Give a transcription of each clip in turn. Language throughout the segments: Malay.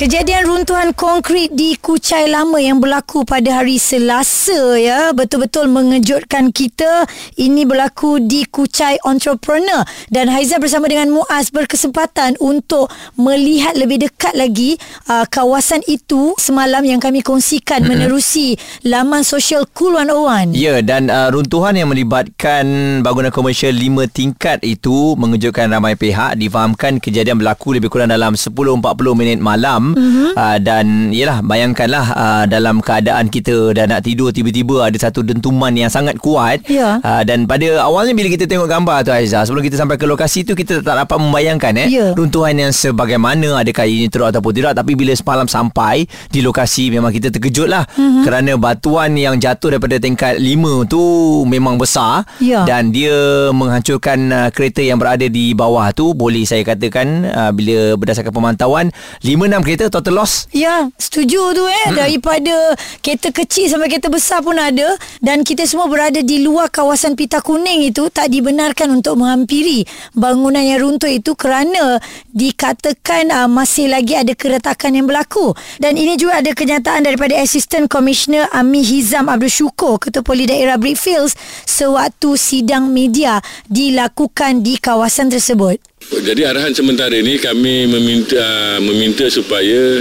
Kejadian runtuhan konkrit di Kuchai Lama yang berlaku pada hari Selasa ya betul-betul mengejutkan kita. Ini berlaku di Kuchai Entrepreneur dan Haiza bersama dengan Muaz berkesempatan untuk melihat lebih dekat lagi uh, kawasan itu semalam yang kami kongsikan menerusi laman sosial Cool 101. Ya dan uh, runtuhan yang melibatkan bangunan komersial lima tingkat itu mengejutkan ramai pihak difahamkan kejadian berlaku lebih kurang dalam 10.40 minit malam mm-hmm. uh, dan yalah bayangkanlah uh, dalam keadaan kita dah nak tidur tiba-tiba ada satu dentuman yang sangat kuat Ya. uh, dan pada awalnya bila kita tengok gambar tu Aiza sebelum kita sampai ke lokasi tu kita tak dapat membayangkan eh Ya. runtuhan yang sebagaimana adakah ini teruk ataupun tidak tapi bila semalam sampai di lokasi memang kita terkejut lah mm-hmm. kerana batuan yang jatuh daripada tingkat 5 tu memang besar Ya. dan dia menghancurkan uh, kereta yang berada di bawah tu boleh saya katakan uh, bila berdasarkan pemantauan 5-6 kereta total loss Ya, setuju tu eh. Hmm. Daripada kereta kecil sampai kereta besar pun ada. Dan kita semua berada di luar kawasan pita kuning itu tak dibenarkan untuk menghampiri bangunan yang runtuh itu kerana dikatakan uh, masih lagi ada keretakan yang berlaku. Dan ini juga ada kenyataan daripada Assistant Commissioner Ami Hizam Abdul Syukur, Ketua Poli Daerah Brickfields sewaktu sidang media dilakukan di kawasan tersebut. Jadi arahan sementara ini kami meminta meminta supaya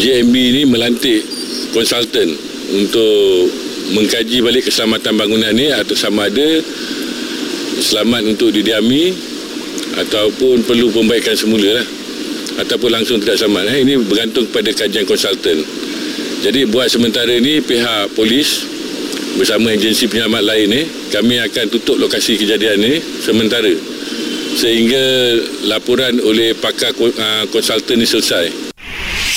JMB ini melantik konsultan untuk mengkaji balik keselamatan bangunan ini atau sama ada selamat untuk didiami ataupun perlu pembaikan semula lah ataupun langsung tidak selamat. Eh, Ini bergantung kepada kajian konsultan. Jadi buat sementara ini pihak polis bersama agensi penyelamat lain ni kami akan tutup lokasi kejadian ini sementara sehingga laporan oleh pakar ah, konsultan ini selesai.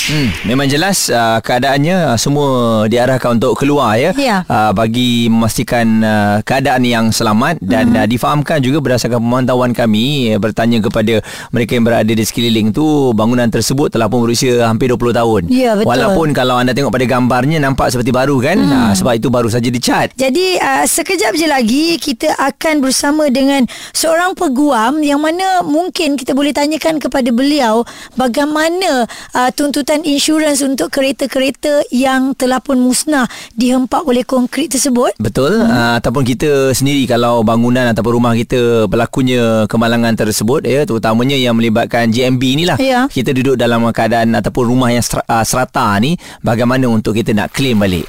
Hmm, memang jelas uh, keadaannya uh, semua diarahkan untuk keluar ya. Ya. Uh, bagi memastikan uh, keadaan yang selamat dan Mhm. uh, difahamkan juga berdasarkan pemantauan kami uh, bertanya kepada mereka yang berada di sekeliling tu bangunan tersebut telah pun berusia hampir 20 tahun. Ya, betul. Walaupun kalau anda tengok pada gambarnya nampak seperti baru kan. Hmm. Uh, sebab itu baru saja dicat. Jadi uh, sekejap je lagi kita akan bersama dengan seorang peguam yang mana mungkin kita boleh tanyakan kepada beliau bagaimana uh, tuntutan insurans untuk kereta-kereta yang telah pun musnah dihempak oleh konkrit tersebut. Betul hmm. uh, ataupun kita sendiri kalau bangunan ataupun rumah kita berlakunya kemalangan tersebut ya terutamanya yang melibatkan JMB inilah Ya. kita duduk dalam keadaan ataupun rumah yang uh, serata ni bagaimana untuk kita nak claim balik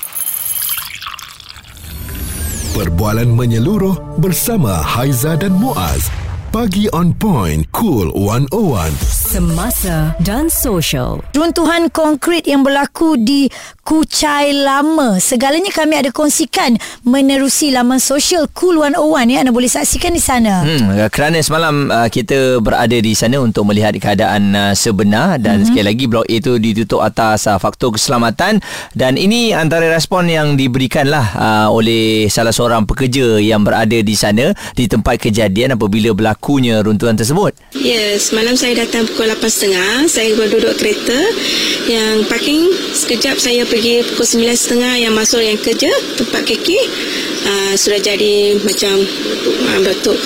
Perbualan menyeluruh bersama Haiza dan Muaz. Pagi on point. Cool 101. Semasa dan social. Runtuhan konkrit yang berlaku di Kuchai Lama. Segalanya kami ada kongsikan menerusi laman sosial Cool 101 ya. Anda boleh saksikan di sana. Hmm, kerana semalam uh, kita berada di sana untuk melihat keadaan uh, sebenar dan mm-hmm. sekali lagi blok A itu ditutup atas uh, faktor keselamatan dan ini antara respon yang diberikanlah uh, oleh salah seorang pekerja yang berada di sana di tempat kejadian apabila berlakunya runtuhan tersebut. Ya, semalam saya datang pukul 8.30 Saya baru duduk kereta. Yang parking Sekejap saya pergi pukul 9.30 Yang masuk yang kerja Tempat keki uh, Sudah jadi macam uh, Batuk.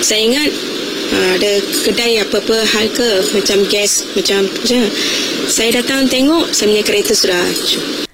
Saya ingat uh, Ada kedai apa-apa hal ke Macam gas Macam macam. Saya datang tengok Saya punya kereta sudah hancur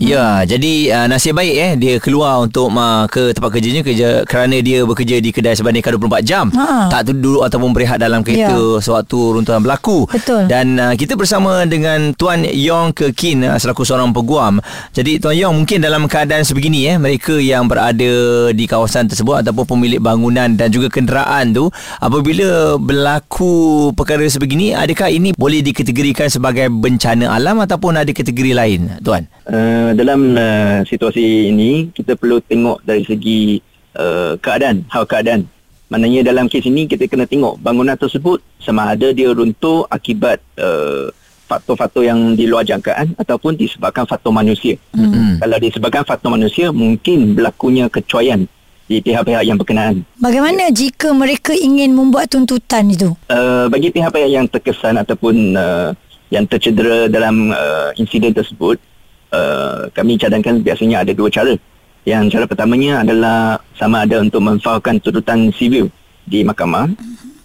Ya, jadi uh, nasib baik eh dia keluar untuk uh, ke tempat kerjanya kerja kerana dia bekerja di kedai sebanyak 24 jam. Ha. Tak duduk ataupun berehat dalam Ya. kereta sewaktu runtuhan berlaku. Betul. Dan uh, kita bersama dengan Tuan Yong Kekin uh, selaku seorang peguam. Jadi Tuan Yong mungkin dalam keadaan sebegini eh mereka yang berada di kawasan tersebut ataupun pemilik bangunan dan juga kenderaan tu apabila berlaku perkara sebegini adakah ini boleh dikategorikan sebagai bencana alam ataupun ada kategori lain Tuan? Uh, dalam uh, situasi ini kita perlu tengok dari segi uh, keadaan, hal keadaan. Maknanya dalam kes ini kita kena tengok bangunan tersebut sama ada dia runtuh akibat uh, faktor-faktor yang di luar jangkaan ataupun disebabkan faktor manusia. Mm-hmm. Kalau disebabkan faktor manusia mungkin berlakunya kecuaian di pihak-pihak yang berkenaan. Bagaimana jika mereka ingin membuat tuntutan itu? Uh, bagi pihak-pihak yang terkesan ataupun uh, yang tercedera dalam uh, insiden tersebut, uh, kami cadangkan biasanya ada dua cara. Yang cara pertamanya adalah sama ada untuk memfaulkan tuntutan sivil di mahkamah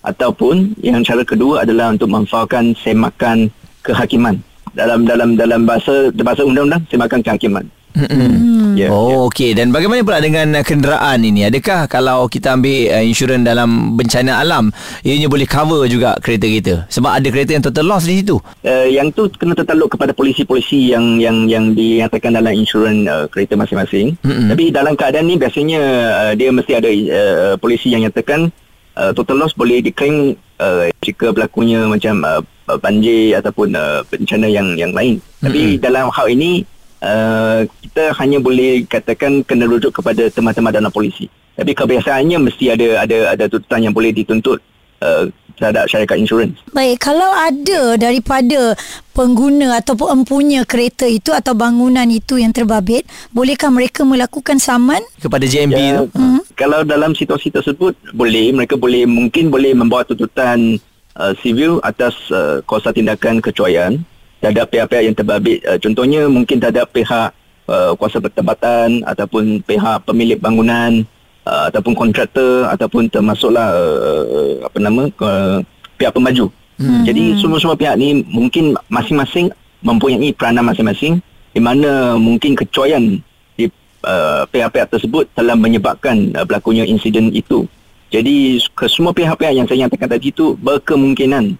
ataupun yang cara kedua adalah untuk memfaulkan semakan kehakiman dalam dalam dalam bahasa bahasa undang-undang semakan kehakiman. Mm-mm. Ya, Oh okey dan bagaimana pula dengan uh, kenderaan ini adakah kalau kita ambil uh, insurans dalam bencana alam ianya boleh cover juga kereta kita sebab ada kereta yang total loss di situ Uh, yang tu kena tertakluk kepada polisi-polisi yang yang yang dinyatakan dalam insurans uh, kereta masing-masing. Mm-mm. Tapi dalam keadaan ni biasanya uh, dia mesti ada uh, polisi yang nyatakan uh, total loss boleh diklaim uh, jika berlakunya macam uh, banjir ataupun uh, bencana yang yang lain. Tapi dalam hal ini uh, kita hanya boleh katakan kena rujuk kepada teman-teman dalam polisi. Tapi kebiasaannya mesti ada ada ada tuntutan yang boleh dituntut uh, terhadap syarikat insurans. Baik, kalau ada daripada pengguna ataupun empunya kereta itu atau bangunan itu yang terbabit, bolehkah mereka melakukan saman? kepada JMB Ya, tu Kalau dalam situasi tersebut boleh mereka boleh mungkin boleh membawa tuntutan uh, sivil atas uh, kuasa tindakan kecuaian terhadap pihak-pihak yang terbabit. Uh, contohnya mungkin terhadap pihak uh, kuasa pertempatan ataupun pihak pemilik bangunan uh, ataupun kontraktor ataupun termasuklah uh, apa nama uh, pihak pemaju. Hmm. Jadi semua-semua pihak ni mungkin masing-masing mempunyai peranan masing-masing di mana mungkin kecuaian di uh, pihak-pihak tersebut telah menyebabkan uh, berlakunya insiden itu. Jadi ke semua pihak-pihak yang saya nyatakan tadi itu berkemungkinan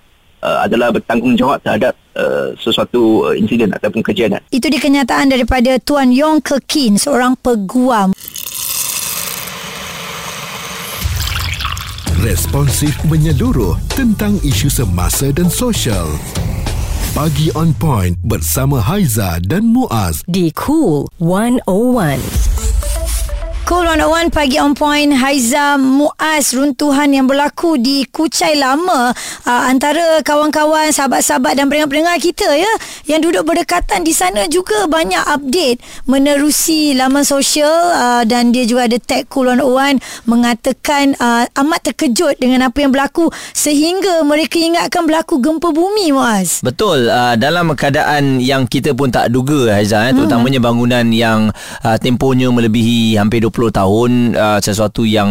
uh, adalah bertanggungjawab terhadap uh, sesuatu uh, insiden ataupun kejadian. Itu di kenyataan daripada Tuan Yong Kekin, seorang peguam. Responsif menyeluruh tentang isu semasa dan sosial. Pagi on point bersama Haiza dan Muaz. di Cool 101. Cool 101 pagi on point Haiza Muaz runtuhan yang berlaku di Kuchai Lama uh, antara kawan-kawan sahabat-sahabat dan pendengar-pendengar kita ya yang duduk berdekatan di sana juga banyak update menerusi laman sosial uh, dan dia juga ada tag Cool 101 mengatakan uh, amat terkejut dengan apa yang berlaku sehingga mereka ingatkan berlaku gempa bumi Muaz. Betul uh, dalam keadaan yang kita pun tak duga Haizal eh, terutamanya bangunan yang uh, tempohnya melebihi hampir 20 tahun uh, sesuatu yang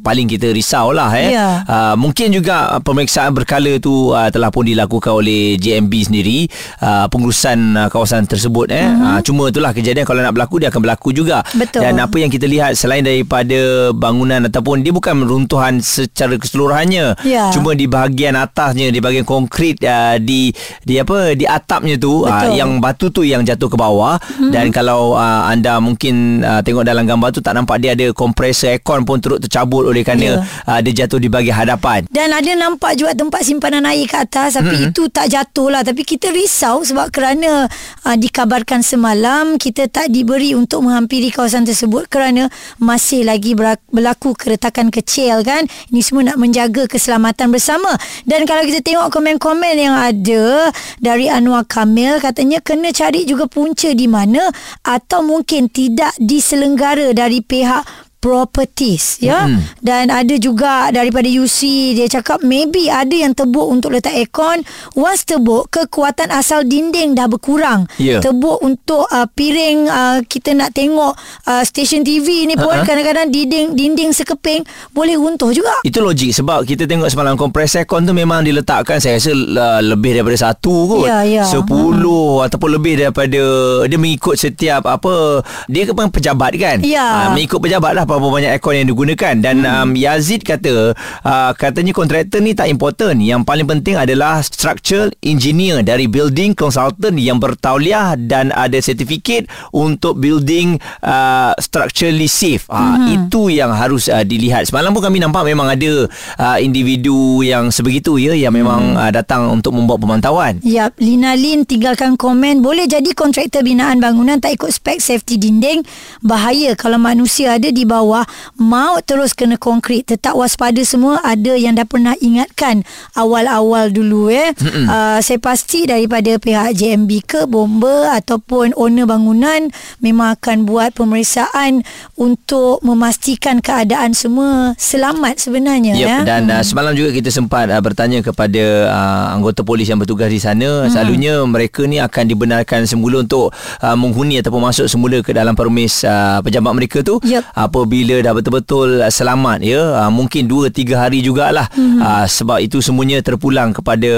paling kita risau lah eh. Ya. Uh, mungkin juga pemeriksaan berkala tu uh, telah pun dilakukan oleh JMB sendiri uh, pengurusan uh, kawasan tersebut eh. Uh, cuma itulah kejadian kalau nak berlaku dia akan berlaku juga. Betul. Dan apa yang kita lihat selain daripada bangunan ataupun dia bukan runtuhan secara keseluruhannya. Ya. Cuma di bahagian atasnya di bahagian konkrit uh, di di apa di atapnya tu uh, yang batu tu yang jatuh ke bawah hmm. dan kalau uh, anda mungkin uh, tengok dalam gambar tu tak nampak dia ada kompresor aircon pun turut tercabut oleh kerana Ya. uh, dia jatuh di bahagian hadapan. Dan ada nampak juga tempat simpanan air ke atas Tapi mm-hmm. itu tak jatuh lah Tapi kita risau sebab kerana uh, Dikabarkan semalam Kita tak diberi untuk menghampiri kawasan tersebut Kerana masih lagi berlaku keretakan kecil kan Ini semua nak menjaga keselamatan bersama Dan kalau kita tengok komen-komen yang ada Dari Anwar Kamil Katanya kena cari juga punca di mana Atau mungkin tidak diselenggara dari pihak properties ya mm. dan ada juga daripada UC dia cakap maybe ada yang tebuk untuk letak aircon once tebuk kekuatan asal dinding dah berkurang Ya. tebuk untuk uh, piring uh, kita nak tengok uh, stesen TV ni pun Ha-ha. kadang-kadang dinding dinding sekeping boleh runtuh juga Itu logik sebab kita tengok semalam kompresor aircon tu memang diletakkan saya rasa uh, lebih daripada satu kot. Ya, ya. Sepuluh hmm. ataupun lebih daripada dia mengikut setiap apa dia kan pejabat kan. Ya. Uh, mengikut pejabat lah berapa banyak aircon yang digunakan dan hmm. um, Yazid kata uh, katanya kontraktor ni tak important. Yang paling penting adalah structural engineer dari building consultant yang bertauliah dan ada sertifikat untuk building uh, structurally safe. Uh, hmm. Itu yang harus uh, dilihat. Semalam pun kami nampak memang ada uh, individu yang sebegitu ya yang memang uh, datang untuk membuat pemantauan. Ya, Lina Lin tinggalkan komen boleh jadi kontraktor binaan bangunan tak ikut spek safety dinding bahaya kalau manusia ada di bawah bawah maut terus kena konkrit tetap waspada semua ada yang dah pernah ingatkan awal-awal dulu eh uh, saya pasti daripada pihak JMB ke bomba ataupun owner bangunan memang akan buat pemeriksaan untuk memastikan keadaan semua selamat sebenarnya Yep, ya dan uh, semalam juga kita sempat uh, bertanya kepada uh, anggota polis yang bertugas di sana. Hmm. Selalunya mereka ni akan dibenarkan semula untuk uh, menghuni ataupun masuk semula ke dalam permis uh, pejabat mereka tu Yep. Apabila dah betul-betul selamat ya. Uh, mungkin 2 3 hari jugalah. Hmm. Uh, sebab itu semuanya terpulang kepada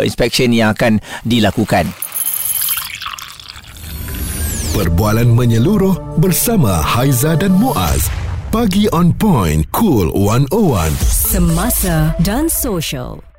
inspection yang akan dilakukan. Perbualan menyeluruh bersama Haiza dan Muaz. Pagi on point, cool 101. Semasa dan social.